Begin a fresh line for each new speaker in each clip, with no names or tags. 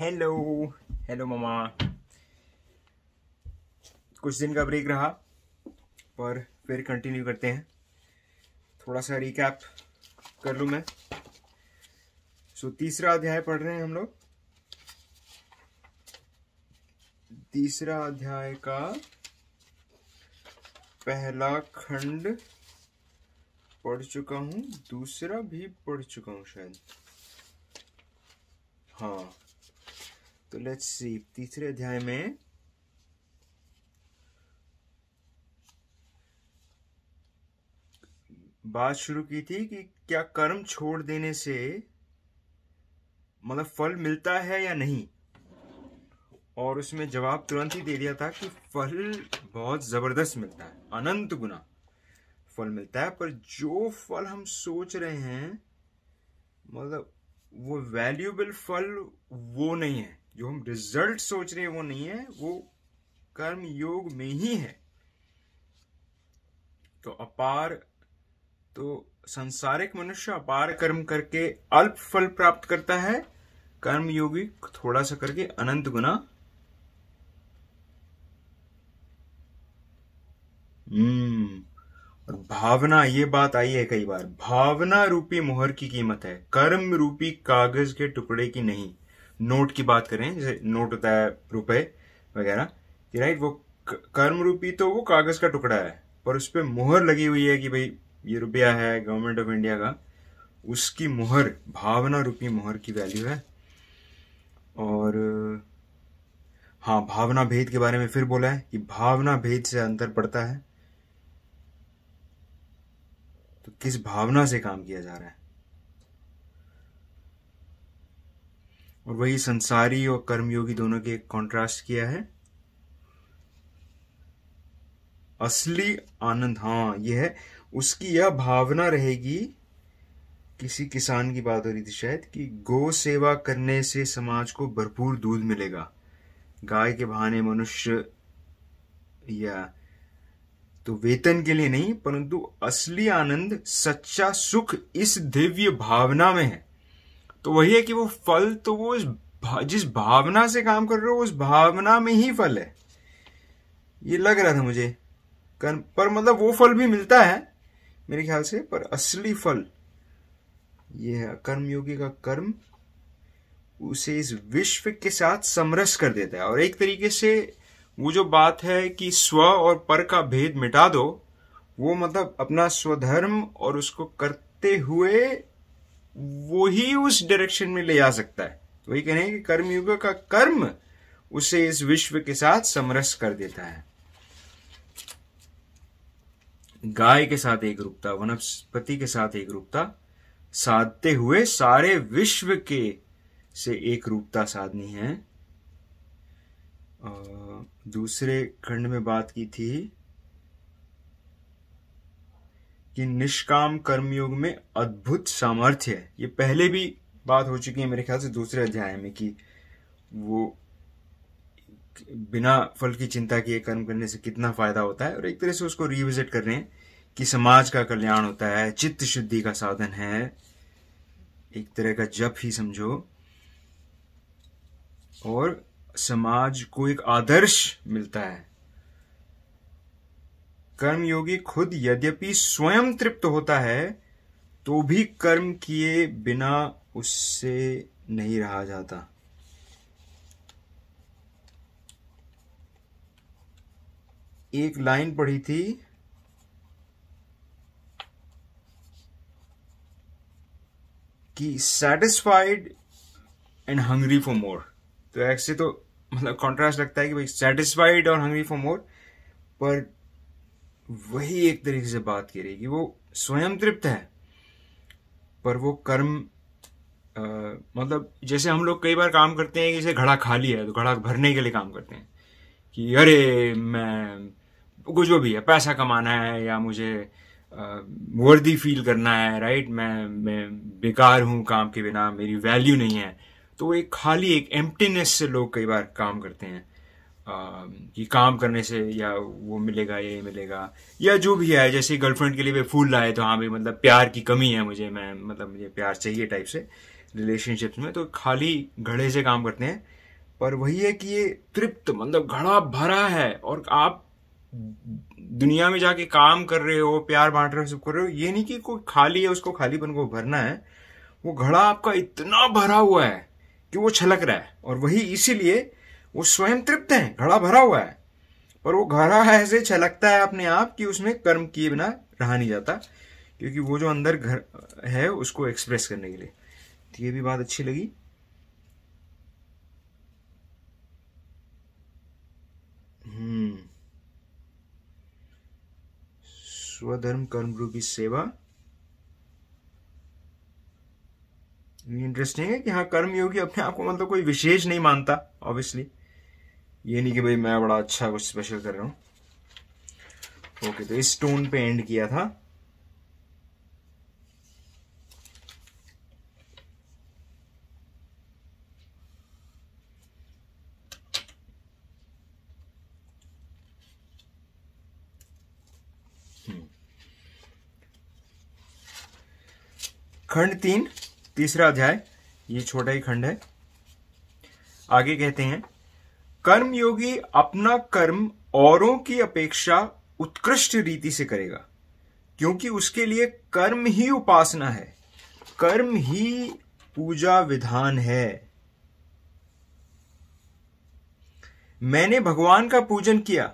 Hello hello मामा कुछ दिन का ब्रेक रहा पर फिर कंटिन्यू करते हैं। थोड़ा सा रिकैप कर लूँ मैं। सो so, तीसरा अध्याय पढ़ रहे हैं हम लोग। तीसरा अध्याय का पहला खंड पढ़ चुका हूँ दूसरा भी पढ़ चुका हूँ शायद। हाँ। तो लेट्स सी तीसरे अध्याय में बात शुरू की थी कि क्या कर्म छोड़ देने से मतलब फल मिलता है या नहीं? और उसमें जवाब तुरंत ही दे दिया था कि फल बहुत ज़बरदस्त मिलता है, अनंत गुना फल मिलता है। पर जो फल हम सोच रहे हैं मतलब वो वैल्यूएबल फल वो नहीं है। जो हम रिज़ल्ट सोच रहे हैं वो नहीं है, वो कर्म योग में ही है। तो अपार तो संसारिक मनुष्य अपार कर्म करके अल्प फल प्राप्त करता है, कर्म योगी थोड़ा सा करके अनंत गुना। हम्म और भावना, ये बात आई है कई बार, भावना रूपी मोहर की कीमत है, कर्म रूपी कागज़ के टुकड़े की नहीं। नोट की बात करें, जैसे नोट होता है रुपए वगैरह राइट वो कर्म रूपी तो वो कागज़ का टुकड़ा है, पर उस पर मुहर लगी हुई है कि भाई ये रुपया है गवर्नमेंट ऑफ़ इंडिया का, उसकी मुहर, भावना रूपी मुहर की वैल्यू है। और हाँ भावना भेद के बारे में फिर बोला है कि भावना भेद से अंतर पड़ता है। तो किस भावना से काम किया जा रहा है? और वही संसारी और कर्मयोगी दोनों के कॉन्ट्रास्ट किया है। असली आनंद हाँ यह है, उसकी यह भावना रहेगी किसी किसान की बात हो रही थी शायद, कि गौ सेवा करने से समाज को भरपूर दूध मिलेगा। गाय के बहाने मनुष्य या तो वेतन के लिए नहीं, परंतु असली आनंद, सच्चा सुख इस दिव्य भावना में है। तो वही है कि वो फल तो वो जिस भावना से काम कर रहे हो, उस भावना में ही फल है। ये लग रहा था मुझे। कर्म पर मतलब वो फल भी मिलता है, मेरे ख्याल से, पर असली फल, ये है कर्मयोगी का कर्म, उसे इस विश्व के साथ समरस कर देता है। और एक तरीके से वो जो बात है कि स्व और पर का भेद मिटा दो, वो मतलब अपना स्वधर्म और उसको करते हुए वो ही उस डायरेक्शन में ले जा सकता है। वही कह रहे हैं कि कर्मयुग का कर्म उसे इस विश्व के साथ समरस कर देता है। गाय के साथ एक रूपता, वनस्पति के साथ एक रूपता, साधते हुए सारे विश्व के से एक रूपता साधनी है। दूसरे खंड में बात की थी कि निष्काम कर्मयोग में अद्भुत सामर्थ्य है। ये पहले भी बात हो चुकी है मेरे ख्याल से दूसरे अध्याय में कि वो बिना फल की चिंता किए कर्म करने से कितना फ़ायदा होता है और एक तरह से उसको रिविजिट कर रहे हैं कि समाज का कल्याण होता है, चित्त शुद्धि का साधन है। एक तरह का जप ही समझो। और समाज को एक आदर्श मिलता है। कर्मयोगी खुद यद्यपि स्वयं तृप्त होता है तो भी कर्म किए बिना उससे नहीं रहा जाता। एक लाइन पढ़ी थी, कि satisfied and hungry for more तो ऐसे तो मतलब कॉन्ट्रास्ट लगता है कि भाई सेटिस्फाइड और हंग्री फॉर मोर पर वही एक तरीके से बात की रहेगी वो स्वयं तृप्त है पर वो कर्म आ, मतलब जैसे हम लोग कई बार काम करते हैं जैसे घड़ा खाली है तो घड़ा भरने के लिए काम करते हैं कि अरे मैं कुछ जो भी है पैसा कमाना है या मुझे वर्दी फील करना है राइट मैं मैं बेकार हूँ काम के बिना मेरी वैल्यू नहीं है। तो एक खाली एक एम्प्टीनेस से लोग कई बार काम करते हैं। कि काम करने से या वो मिलेगा, ये मिलेगा, या जो भी है, जैसे गर्लफ्रेंड के लिए भी फूल लाए तो हाँ भाई मतलब प्यार की कमी है मुझे, मैं मतलब मुझे प्यार चाहिए टाइप से रिलेशनशिप्स में तो खाली घड़े से काम करते हैं, पर वही है कि ये तृप्त मतलब घड़ा भरा है, और आप दुनिया में जाके काम कर रहे हो, प्यार बांट रहे हो, सब कर रहे हो, ये नहीं कि कोई खाली है, उसको खालीपन को भरना है, वो घड़ा आपका इतना भरा हुआ है, कि वो छलक रहा है, और वही इसीलिए वो स्वयं तृप्त है, घड़ा भरा हुआ है। पर वो घड़ा ऐसे छलकता है अपने आप कि उसमें कर्म किए बिना रहा नहीं जाता, क्योंकि वो जो अंदर घर है, उसको एक्सप्रेस करने के लिए। तो ये भी बात अच्छी लगी। हम्म। स्वधर्म, कर्म रूपी सेवा। इंटरेस्टिंग है कि हाँ कर्म योगी अपने आप को मतलब कोई विशेष नहीं मानता ऑब्वियसली ये नहीं कि भाई मैं बड़ा अच्छा कुछ स्पेशल कर रहा हूँ। ओके तो इस टोन पे एंड किया था। खंड तीन, तीसरा अध्याय, ये छोटा ही खंड है। आगे कहते हैं कर्म योगी अपना कर्म औरों की अपेक्षा उत्कृष्ट रीति से करेगा, क्योंकि उसके लिए कर्म ही उपासना है। कर्म ही पूजा विधान है। मैंने भगवान का पूजन किया,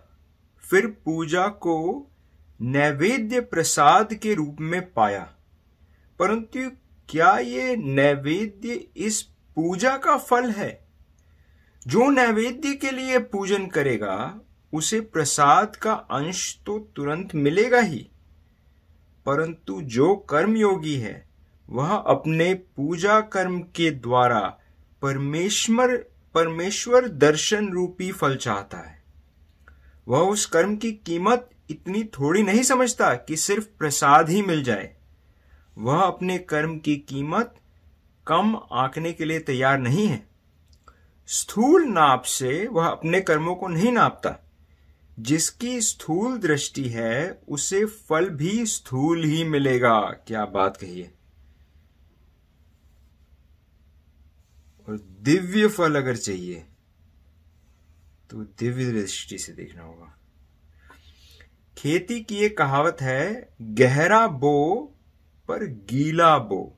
फिर पूजा को नैवेद्य प्रसाद के रूप में पाया। परंतु क्या ये नैवेद्य इस पूजा का फल है? जो नैवेद्य के लिए पूजन करेगा, उसे प्रसाद का अंश तो तुरंत मिलेगा ही। परंतु जो कर्मयोगी है, वह अपने पूजा कर्म के द्वारा परमेश्वर परमेश्वर दर्शन रूपी फल चाहता है। वह उस कर्म की कीमत इतनी थोड़ी नहीं समझता कि सिर्फ़ प्रसाद ही मिल जाए। वह अपने कर्म की कीमत कम आंकने के लिए तैयार नहीं है। स्थूल नाप से वह अपने कर्मों को नहीं नापता। जिसकी स्थूल दृष्टि है, उसे फल भी स्थूल ही मिलेगा। क्या बात कही है। और दिव्य फल अगर चाहिए तो दिव्य दृष्टि से देखना होगा। खेती की एक कहावत है, गहरा बो पर गीला बो।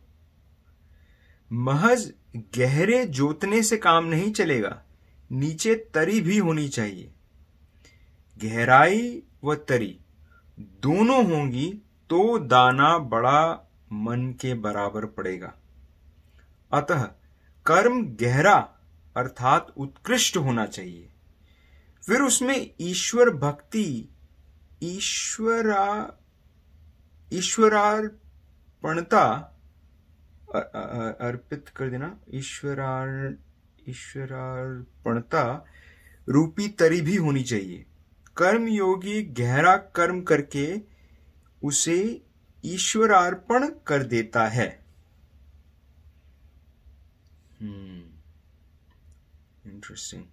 महज गहरे जोतने से काम नहीं चलेगा, नीचे तरी भी होनी चाहिए। गहराई व तरी दोनों होंगी तो दाना बड़ा मन के बराबर पड़ेगा। अतः कर्म गहरा अर्थात उत्कृष्ट होना चाहिए। फिर उसमें ईश्वर भक्ति, ईश्वरा ईश्वरार पणता अर्पित कर देना। ईश्वरार, ईश्वरार्पणता रूपी तरी भी होनी चाहिए। कर्म योगी गहरा कर्म करके उसे ईश्वरार्पण कर देता है। Interesting hmm.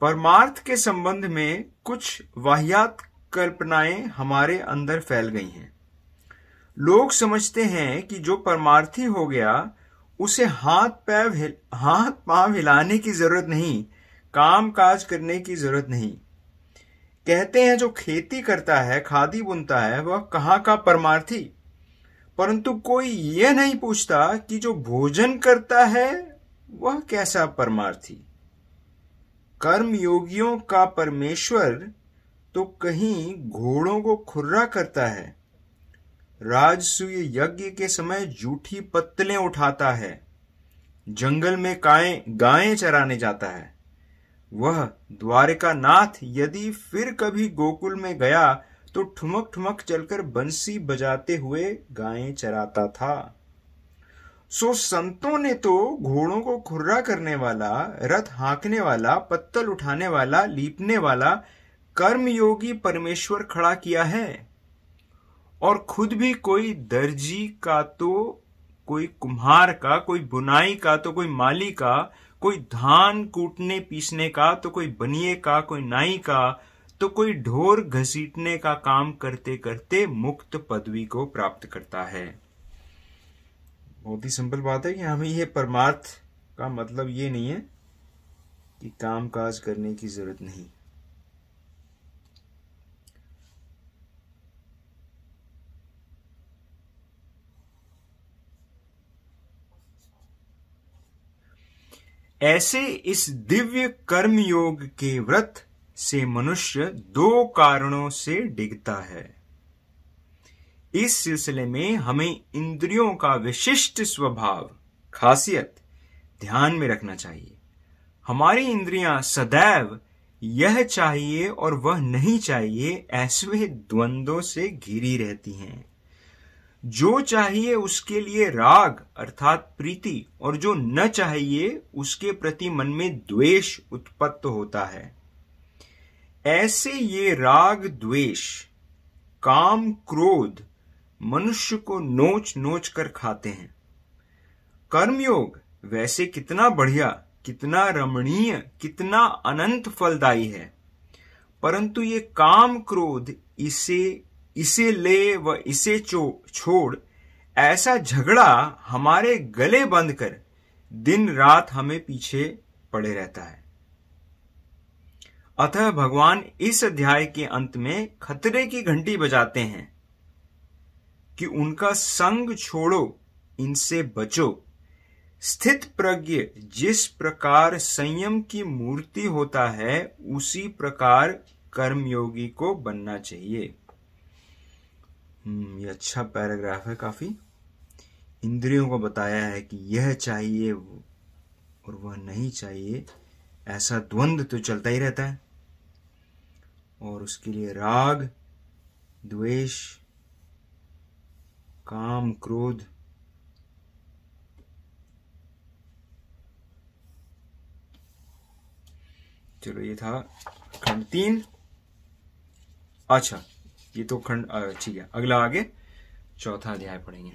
परमार्थ के संबंध में कुछ वाहियात कल्पनाएँ हमारे अंदर फैल गई हैं। लोग समझते हैं कि जो परमार्थी हो गया, उसे हाथ पैर हाथ पाँव हिलाने की ज़रूरत नहीं काम काज करने की ज़रूरत नहीं। कहते हैं जो खेती करता है, खादी बुनता है, वह कहाँ का परमार्थी? परंतु कोई यह नहीं पूछता कि जो भोजन करता है, वह कैसा परमार्थी? कर्म योगियों का परमेश्वर तो कहीं घोड़ों को खुर्रा करता है। राजसूय यज्ञ के समय जूठी पत्तलें उठाता है। जंगल में गायें गायें चराने जाता है। वह द्वारिका नाथ यदि फिर कभी गोकुल में गया तो ठुमक ठुमक चलकर बंसी बजाते हुए गायें चराता था। सो संतों ने तो घोड़ों को खुर्रा करने वाला, रथ हाँकने वाला, पत्तल उठाने वाला, लीपने वाला कर्मयोगी परमेश्वर खड़ा किया है और खुद भी कोई दर्जी का तो कोई कुम्हार का, कोई बुनाई का तो कोई माली का, कोई धान कूटने पीसने का तो कोई बनिए का, कोई नाई का तो कोई ढोर घसीटने का काम करते करते मुक्त पदवी को प्राप्त करता है। बहुत ही सिंपल बात है कि हमें यह परमार्थ का मतलब ये नहीं है कि काम काज करने की ज़रूरत नहीं। ऐसे इस दिव्य कर्म योग के व्रत से मनुष्य दो कारणों से डिगता है। इस सिलसिले में हमें इंद्रियों का विशिष्ट स्वभाव, खासियत ध्यान में रखना चाहिए। हमारी इंद्रियाँ सदैव यह चाहिए और वह नहीं चाहिए, ऐसे द्वंद्वों से घिरी रहती हैं। जो चाहिए उसके लिए राग, अर्थात प्रीति, और जो न चाहिए उसके प्रति मन में द्वेष उत्पत्त होता है। ऐसे ये राग द्वेष, काम क्रोध, मनुष्य को नोच नोच कर खाते हैं। कर्मयोग, वैसे कितना बढ़िया, कितना रमणीय, कितना अनंत फलदायी है। परंतु ये काम क्रोध, इसे इसे ले व इसे चो, छोड़ ऐसा झगड़ा हमारे गले बंद कर दिन रात हमें पीछे पड़े रहता है। अतः भगवान इस अध्याय के अंत में खतरे की घंटी बजाते हैं कि उनका संग छोड़ो इनसे बचो। स्थित प्रज्ञ जिस प्रकार संयम की मूर्ति होता है उसी प्रकार कर्मयोगी को बनना चाहिए। ये अच्छा पैराग्राफ है काफ़ी। इंद्रियों को बताया है कि यह चाहिए और वह नहीं चाहिए। ऐसा द्वंद्व तो चलता ही रहता है। और उसके लिए राग, द्वेष, काम, क्रोध, चलो ये था खंड तीन। अच्छा। ये तो खंड ठीक है अगला आगे चौथा अध्याय पढ़ेंगे।